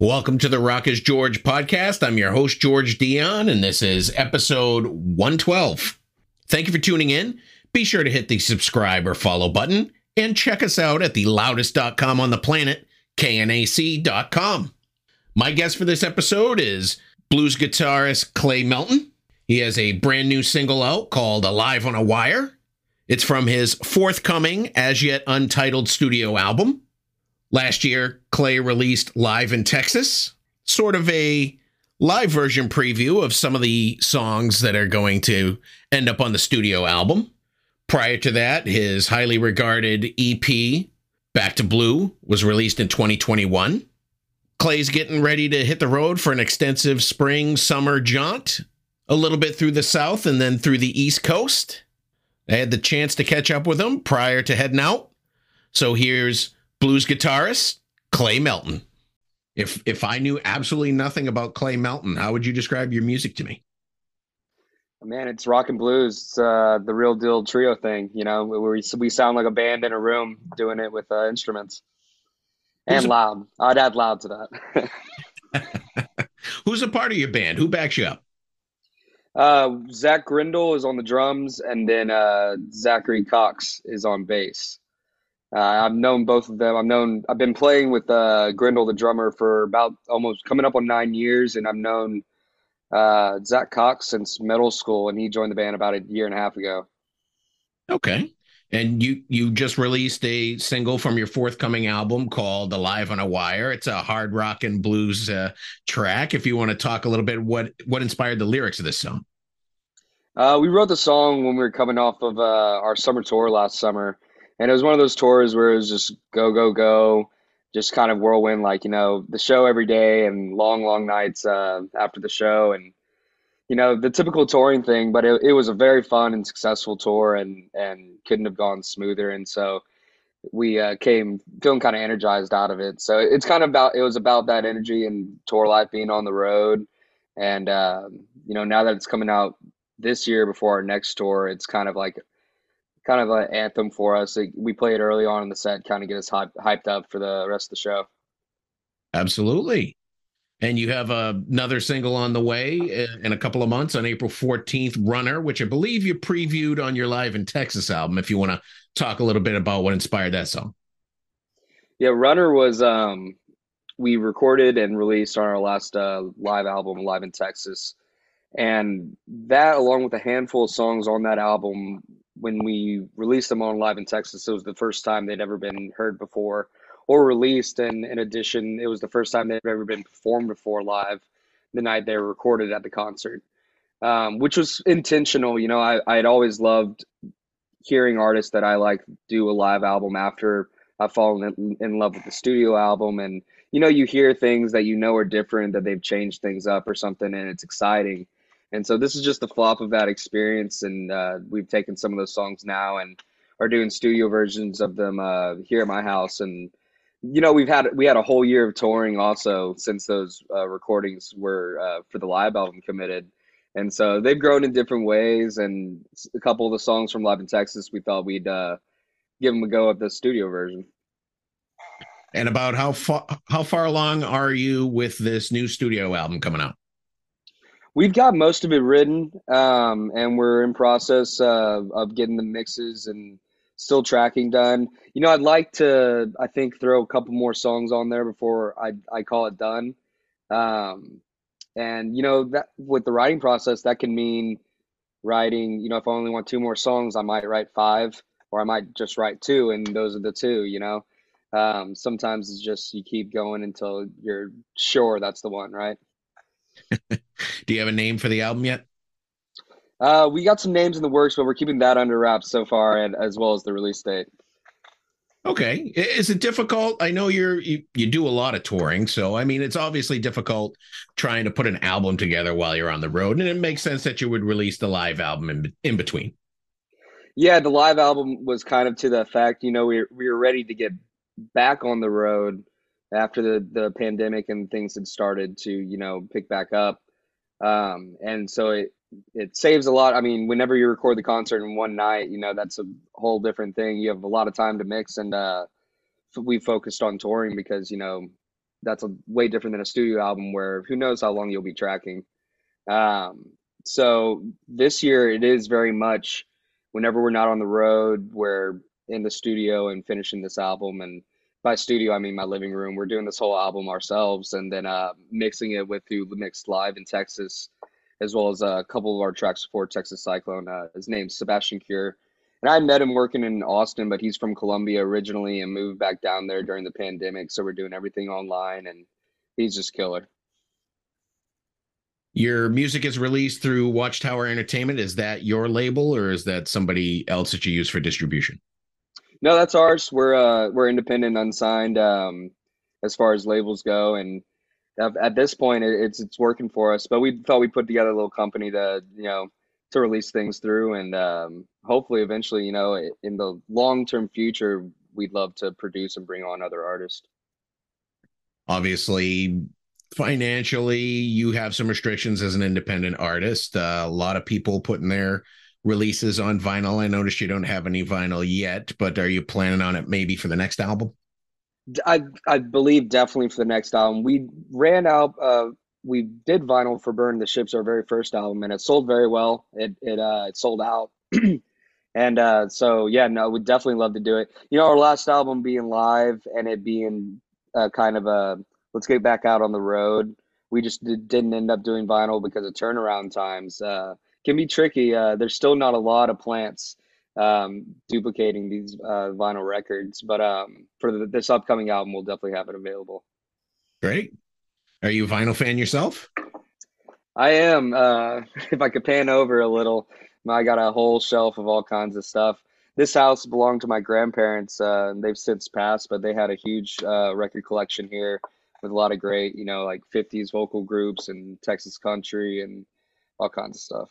Welcome to the Rock is George podcast. I'm your host, George Dionne, and this is episode 112. Thank you for tuning in. Be sure to hit the subscribe or follow button and check us out at the loudest.com on the planet, knac.com. My guest for this episode is blues guitarist Clay Melton. He has a brand new single out called Alive on a Wire. It's from his forthcoming, as yet untitled studio album. Last year, Clay released Live in Texas, sort of a live version preview of some of the songs that are going to end up on the studio album. Prior to that, his highly regarded EP, Back to Blue, was released in 2021. Clay's getting ready to hit the road for an extensive spring summer jaunt, a little bit through the South and then through the East Coast. I had the chance to catch up with him prior to heading out. So here's blues guitarist Clay Melton. If if I knew absolutely nothing about Clay Melton, how would you describe your music to me? Man, it's rock and blues. It's uh, the real deal trio thing. You know, we we sound like a band in a room doing it with uh, instruments and a- loud. I'd add loud to that. Who's a part of your band? Who backs you up? Uh, Zach Grindle is on the drums, and then uh, Zachary Cox is on bass. Uh, I've known both of them. I've known I've been playing with uh, Grindle, the drummer, for about almost coming up on nine years, and I've known uh, Zach Cox since middle school, and he joined the band about a year and a half ago. Okay, and you you just released a single from your forthcoming album called "Alive on a Wire." It's a hard rock and blues uh, track. If you want to talk a little bit, what what inspired the lyrics of this song? Uh, we wrote the song when we were coming off of uh, our summer tour last summer and it was one of those tours where it was just go go go just kind of whirlwind like you know the show every day and long long nights uh, after the show and you know the typical touring thing but it, it was a very fun and successful tour and and couldn't have gone smoother. And so we uh, came feeling kind of energized out of it. So it's kind of about it was about that energy and tour life being on the road. And um, you know now that it's coming out this year before our next tour it's kind of like kind of an anthem for us. We play it early on in the set, kind of get us hype, hyped up for the rest of the show. Absolutely. And you have uh, another single on the way in a couple of months on April 14th, Runner, which I believe you previewed on your Live in Texas album. If you want to talk a little bit about what inspired that song. Yeah, Runner was, um, we recorded and released on our last uh, live album, Live in Texas. And that, along with a handful of songs on that album, when we released them on live in Texas, it was the first time they'd ever been heard before or released. And in addition, it was the first time they'd ever been performed before live the night they were recorded at the concert, um, which was intentional. You know, I, had always loved hearing artists that I like do a live album after I've fallen in love with the studio album. And, you know, you hear things that you know are different, that they've changed things up or something, and it's exciting. And so this is just the flop of that experience, and uh, we've taken some of those songs now and are doing studio versions of them uh, here at my house. And you know, we've had we had a whole year of touring also since those uh, recordings were uh, for the live album committed, and so they've grown in different ways. And a couple of the songs from Live in Texas, we thought we'd uh, give them a go at the studio version. And about how far how far along are you with this new studio album coming out? We've got most of it written, um, and we're in process of getting the mixes and still tracking done. You know, I'd like to, I think, throw a couple more songs on there before I I call it done. Um, and you know that with the writing process, that can mean writing. You know, if I only want two more songs, I might write five, or I might just write two, and those are the two. You know, um, sometimes it's just you keep going until you're sure that's the one, right? Do you have a name for the album yet? Uh, we got some names in the works, but we're keeping that under wraps so far, and as well as the release date. Okay, is it difficult? I know you're you, you do a lot of touring, so I mean it's obviously difficult trying to put an album together while you're on the road, and it makes sense that you would release the live album in in between. Yeah, the live album was kind of to the effect, you know, we we were ready to get back on the road after the the pandemic and things had started to you know pick back up um, and so it it saves a lot i mean whenever you record the concert in one night you know that's a whole different thing you have a lot of time to mix and uh, we focused on touring because you know that's a way different than a studio album where who knows how long you'll be tracking. Um, so this year it is very much whenever we're not on the road, we're in the studio and finishing this album. And by studio, I mean my living room. We're doing this whole album ourselves and then uh, mixing it with who mixed live in Texas, as well as a couple of our tracks for Texas Cyclone. Uh, his name's Sebastian Cure. And I met him working in Austin, but he's from Colombia originally and moved back down there during the pandemic. So we're doing everything online and he's just killer. Your music is released through Watchtower Entertainment. Is that your label or is that somebody else that you use for distribution? No, that's ours. We're uh we're independent, unsigned um as far as labels go. And at this point it's it's working for us, but we thought we put together a little company to, you know, to release things through. And um, hopefully eventually you know in the long term future we'd love to produce and bring on other artists. Obviously financially you have some restrictions as an independent artist. Uh, a lot of people putting their releases on vinyl i noticed you don't have any vinyl yet but are you planning on it maybe for the next album i i believe definitely for the next album we ran out uh, we did vinyl for Burn the Ships, our very first album, and it sold very well. It it uh, it sold out, and uh, so yeah, no, we'd definitely love to do it. You know, our last album being live and it being uh, kind of a let's get back out on the road. We just did, not end up doing vinyl because of turnaround times uh, can be tricky. Uh, there's still not a lot of plants um, duplicating these uh, vinyl records, but um, for the, this upcoming album, we'll definitely have it available. Great. Are you a vinyl fan yourself? I am. Uh, if I could pan over a little, I got a whole shelf of all kinds of stuff. This house belonged to my grandparents. Uh, they've since passed, but they had a huge uh, record collection here with a lot of great, you know, like 50s vocal groups and Texas country and all kinds of stuff.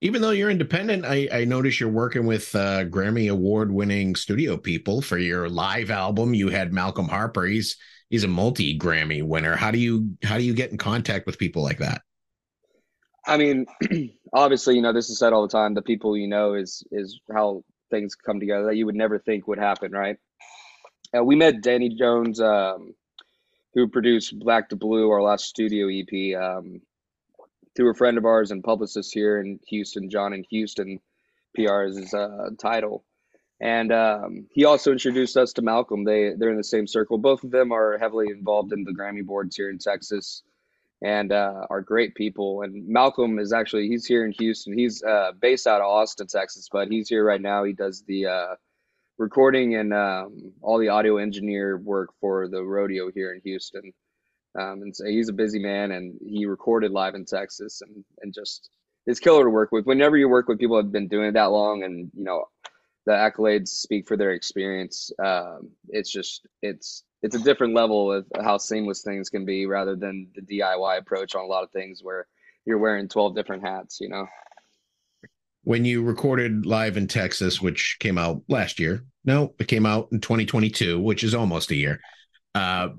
Even though you're independent, I, I notice you're working with uh, Grammy Award winning studio people for your live album. You had Malcolm Harper. He's he's a multi Grammy winner. How do you how do you get in contact with people like that? I mean, obviously, you know, this is said all the time. The people you know is is how things come together that you would never think would happen, right? Uh, we met Danny Jones, um, who produced Back to Blue, our last studio EP, um, through a friend of ours and publicist here in Houston, John in Houston. PR is his uh, title and um, he also introduced us to Malcolm. They they're in the same circle. Both of them are heavily involved in the Grammy boards here in Texas, and uh, are great people. And Malcolm is actually he's here in Houston. He's uh, based out of Austin, Texas, but he's here right now. He does the uh, recording and um, all the audio engineer work for the rodeo here in Houston. Um, and so he's a busy man, and he recorded live in Texas, and and just it's killer to work with. Whenever you work with people that have been doing it that long, and you know the accolades speak for their experience. Um, it's just it's it's a different level of how seamless things can be rather than the DIY approach on a lot of things where you're wearing 12 different hats, you know. When you recorded live in Texas, which came out last year, no, it came out in 2022, which is almost a year. Uh,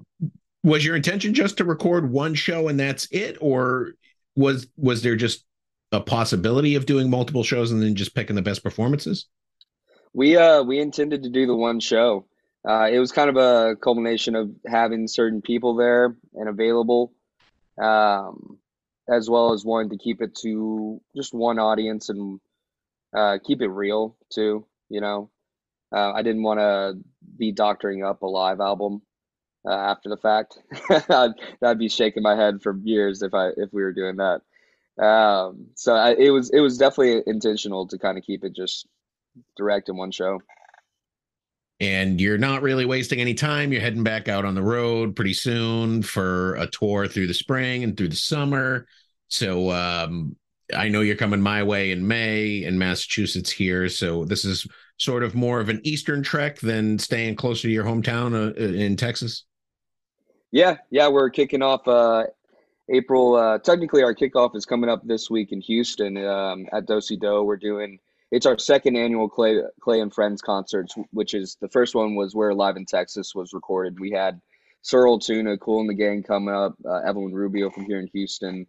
was your intention just to record one show and that's it, or was was there just a possibility of doing multiple shows and then just picking the best performances? We uh we intended to do the one show. Uh, it was kind of a culmination of having certain people there and available, um, as well as wanting to keep it to just one audience and uh, keep it real too. You know, uh, I didn't want to be doctoring up a live album uh, after the fact. I'd, I'd, be shaking my head for years if I if we were doing that. Um, so I, it was it was definitely intentional to kind of keep it just direct in one show. And you're not really wasting any time. You're heading back out on the road pretty soon for a tour through the spring and through the summer. So um, I know you're coming my way in May in Massachusetts here. So this is sort of more of an Eastern trek than staying closer to your hometown uh, in Texas. Yeah, yeah, we're kicking off uh, April. Uh, technically, our kickoff is coming up this week in Houston um, at Dosey Doe. We're doing it's our second annual Clay Clay and Friends concerts, which is the first one was where Live in Texas was recorded. We had Searle Tuna, Cool and the Gang coming up, uh, Evelyn Rubio from here in Houston.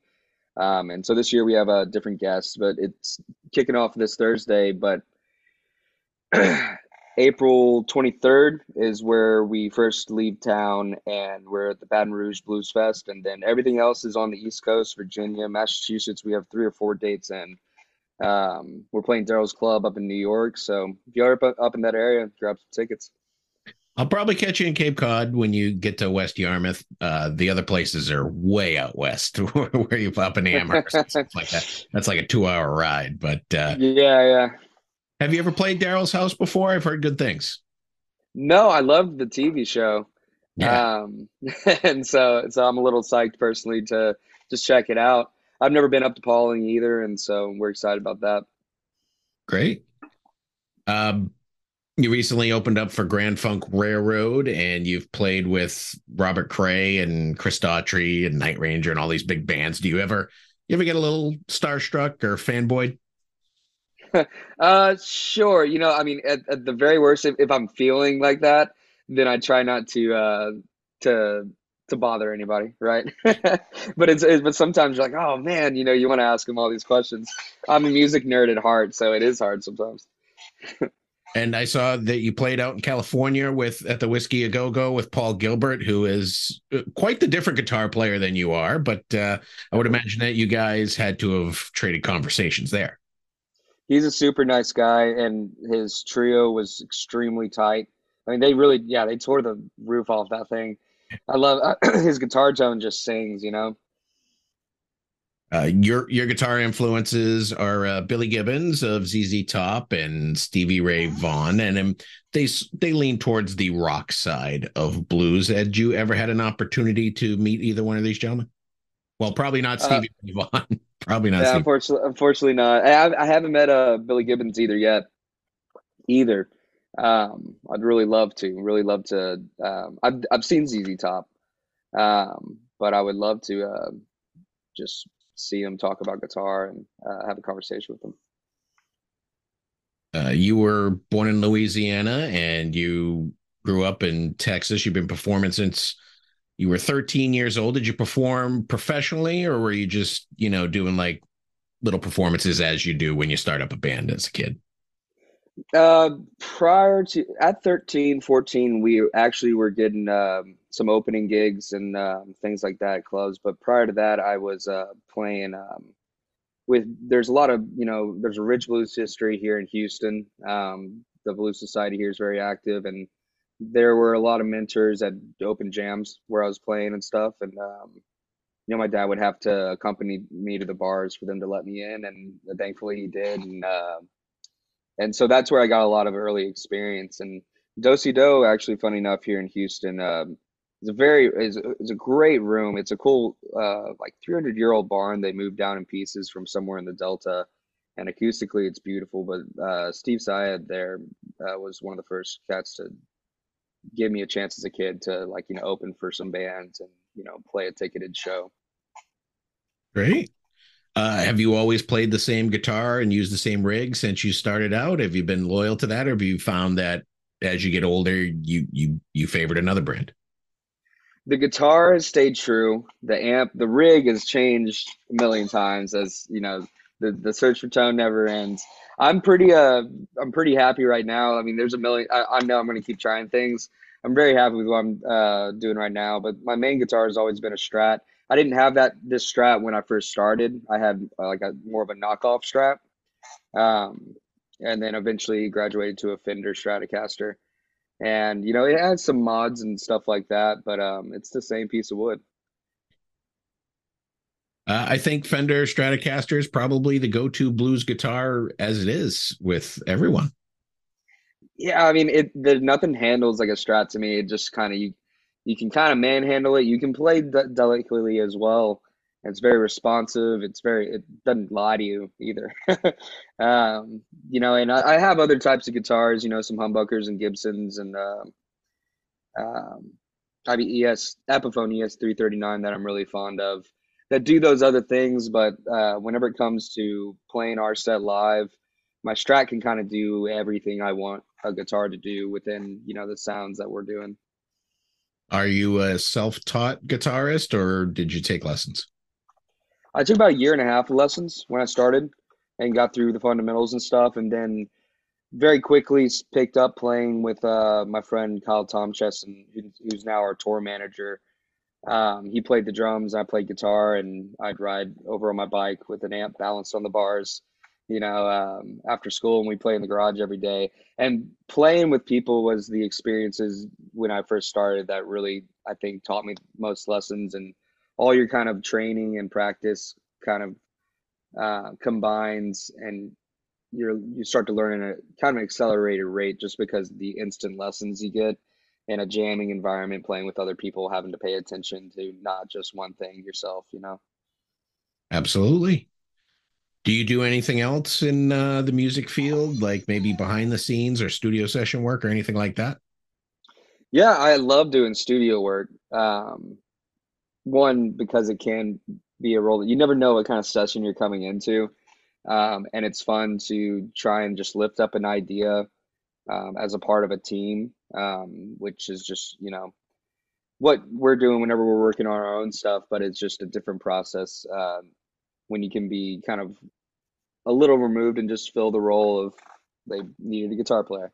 Um, and so this year we have a different guest, but it's kicking off this Thursday. But April 23rd is where we first leave town, and we're at the Baton Rouge Blues Fest, and then everything else is on the East Coast, Virginia, Massachusetts. We have three or four dates in. Um, we're playing Daryl's Club up in New York, so if you're up, up in that area, grab some tickets. I'll probably catch you in Cape Cod when you get to West Yarmouth. Uh, the other places are way out west, where you're up in Amherst like that. That's like a two-hour ride. But uh, yeah, yeah. Have you ever played Daryl's house before? I've heard good things. No, I love the TV show. Yeah. Um, and so so I'm a little psyched personally to just check it out. I've never been up to Pawling either, and so we're excited about that. Great. Um, you recently opened up for Grand Funk Railroad, and you've played with Robert Cray and Chris Daughtry and Night Ranger and all these big bands. Do you ever you ever get a little starstruck or fanboy? uh, sure. You know, I mean, at, at the very worst, if, if I'm feeling like that, then I try not to uh, to to bother anybody, right? but it's, it's but sometimes you're like, oh man, you know, you want to ask them all these questions. I'm a music nerd at heart, so it is hard sometimes. and I saw that you played out in California with at the Whisky a Go Go with Paul Gilbert, who is uh, quite the different guitar player than you are. But uh, I would imagine that you guys had to have traded conversations there he's a super nice guy, and his trio was extremely tight. I mean, they really, yeah, they tore the roof off that thing. I love his guitar tone; just sings, you know. Uh, your your guitar influences are uh, Billy Gibbons of ZZ Top and Stevie Ray Vaughan, and um, they they lean towards the rock side of blues. Had you ever had an opportunity to meet either one of these gentlemen? Well, probably not uh, Stevie uh, Ray Vaughan. Probably not. Yeah, unfortunately, unfortunately not. I, I haven't met uh, Billy Gibbons either yet. Either. Um, I'd really love to. Really love to. Um, I've I've seen ZZ Top, um, but I would love to uh, just see him talk about guitar and uh, have a conversation with him. Uh, you were born in Louisiana and you grew up in Texas. You've been performing since you were 13 years old. Did you perform professionally or were you just you know doing like little performances as you do when you start up a band as a kid? Uh, prior to at 13 14 we actually were getting um, some opening gigs and um, things like that at clubs. But prior to that i was uh, playing um, with there's a lot of you know there's a rich blues history here in houston. Um, the blues society here is very active and there were a lot of mentors at open jams where I was playing and stuff. And, um, you know, my dad would have to accompany me to the bars for them to let me in. And thankfully he did. And, uh, and so that's where I got a lot of early experience. And Dosey Doe, actually, funny enough, here in Houston, um, is a very is, is a great room. It's a cool uh, like 300 year old barn. They moved down in pieces from somewhere in the Delta, and acoustically it's beautiful. But uh, Steve Syed there uh, was one of the first cats to give me a chance as a kid to like you know open for some bands and you know play a ticketed show. Great. Uh, have you always played the same guitar and used the same rig since you started out? Have you been loyal to that or have you found that as you get older you you you favored another brand? The guitar has stayed true. The amp the rig has changed a million times as you know the, the search for tone never ends I'm pretty uh I'm pretty happy right now. I mean, there's a million. I, I know I'm going to keep trying things. I'm very happy with what I'm uh, doing right now. But my main guitar has always been a Strat. I didn't have that this Strat when I first started. I had uh, like a more of a knockoff Strat, um, and then eventually graduated to a Fender Stratocaster. And you know, it has some mods and stuff like that, but um, it's the same piece of wood. Uh, I think Fender Stratocaster is probably the go-to blues guitar as it is with everyone. Yeah, I mean, it there's nothing handles like a Strat to me. It just kind of you you can kind of manhandle it. You can play de- delicately as well. It's very responsive. It's very it doesn't lie to you either. um, you know, and I, I, have other types of guitars. You know, some humbuckers and Gibsons and um, um, I have ES Epiphone ES three thirty nine that I'm really fond of that do those other things. But uh, whenever it comes to playing our set live, my Strat can kind of do everything I want a guitar to do within you know the sounds that we're doing. Are you a self-taught guitarist, or did you take lessons? I took about a year and a half of lessons when I started, and got through the fundamentals and stuff, and then very quickly picked up playing with uh, my friend Kyle Tomchesson, who's now our tour manager. Um, he played the drums, I played guitar, and I'd ride over on my bike with an amp balanced on the bars, you know, um, after school, and we play in the garage every day. And playing with people was the experiences when I first started that really, I think, taught me most lessons. And all your kind of training and practice kind of uh, combines, and you're you start to learn in a kind of an accelerated rate just because the instant lessons you get in a jamming environment, playing with other people, having to pay attention to not just one thing yourself, you know? Absolutely. Do you do anything else in uh, the music field, like maybe behind the scenes or studio session work or anything like that? Yeah, I love doing studio work. Um, one, because it can be a role that you never know what kind of session you're coming into. Um, and it's fun to try and just lift up an idea um, as a part of a team, um, which is just you know what we're doing whenever we're working on our own stuff, but it's just a different process uh, when you can be kind of a little removed and just fill the role of they needed a guitar player.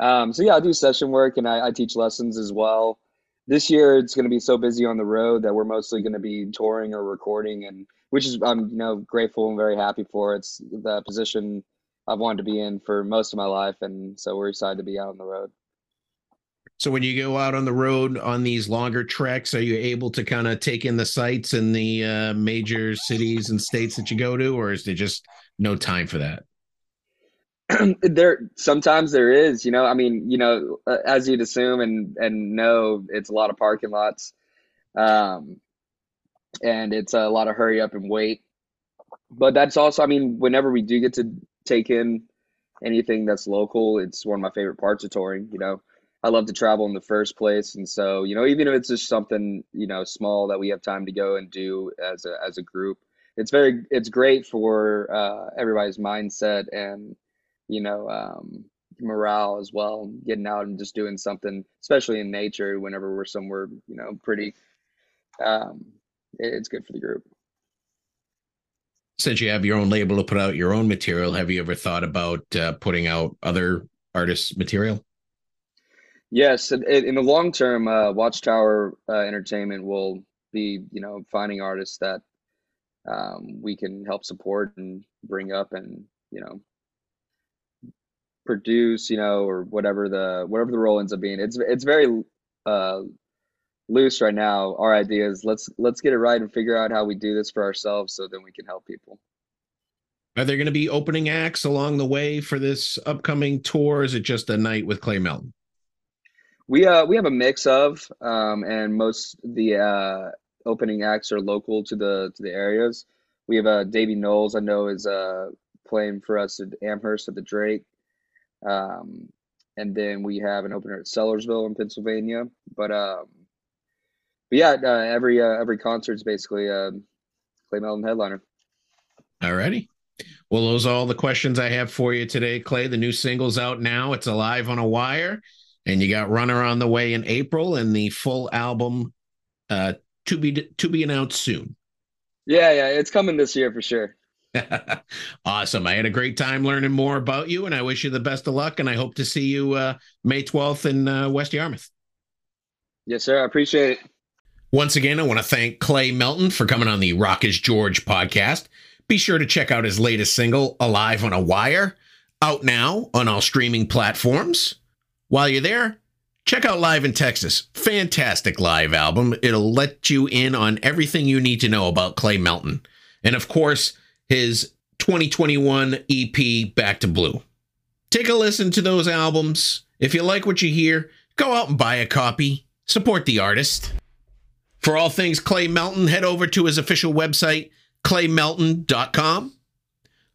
Um, so yeah, I do session work and I, I teach lessons as well. This year it's going to be so busy on the road that we're mostly going to be touring or recording, and which is I'm you know grateful and very happy for. It's the position I've wanted to be in for most of my life, and so we're excited to be out on the road. So when you go out on the road on these longer treks, are you able to kind of take in the sights in the uh, major cities and states that you go to, or is there just no time for that? there sometimes there is, you know. I mean, you know, uh, as you'd assume and and know, it's a lot of parking lots, um, and it's a lot of hurry up and wait. But that's also, I mean, whenever we do get to take in anything that's local. It's one of my favorite parts of touring. You know, I love to travel in the first place, and so you know, even if it's just something you know small that we have time to go and do as a as a group, it's very it's great for uh, everybody's mindset and you know um, morale as well. Getting out and just doing something, especially in nature, whenever we're somewhere you know pretty. Um, it's good for the group since you have your own label to put out your own material, have you ever thought about uh, putting out other artists' material? Yes, in the long term, uh, Watchtower uh, Entertainment will be, you know, finding artists that um, we can help support and bring up, and you know, produce, you know, or whatever the whatever the role ends up being. It's it's very uh, loose right now. Our idea is let's let's get it right and figure out how we do this for ourselves so then we can help people. Are there going to be opening acts along the way for this upcoming tour? is it just a night with Clay Melton? We uh we have a mix of um and most the uh opening acts are local to the to the areas. We have uh Davey Knowles I know is uh playing for us at Amherst at the Drake. Um and then we have an opener at Sellersville in Pennsylvania. But um but yeah, uh, every uh, every concert's basically uh, Clay Melton headliner. All righty. Well, those are all the questions I have for you today, Clay. The new single's out now. It's alive on a wire, and you got Runner on the way in April, and the full album uh, to be to be announced soon. Yeah, yeah, it's coming this year for sure. awesome. I had a great time learning more about you, and I wish you the best of luck. And I hope to see you uh, May 12th in uh, West Yarmouth. Yes, sir. I appreciate it. Once again, I want to thank Clay Melton for coming on the Rock is George podcast. Be sure to check out his latest single, Alive on a Wire, out now on all streaming platforms. While you're there, check out Live in Texas. Fantastic live album. It'll let you in on everything you need to know about Clay Melton. And of course, his 2021 EP, Back to Blue. Take a listen to those albums. If you like what you hear, go out and buy a copy. Support the artist. For all things Clay Melton, head over to his official website, claymelton.com.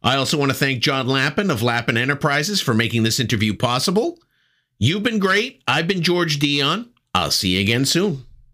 I also want to thank John Lappin of Lappin Enterprises for making this interview possible. You've been great. I've been George Dionne. I'll see you again soon.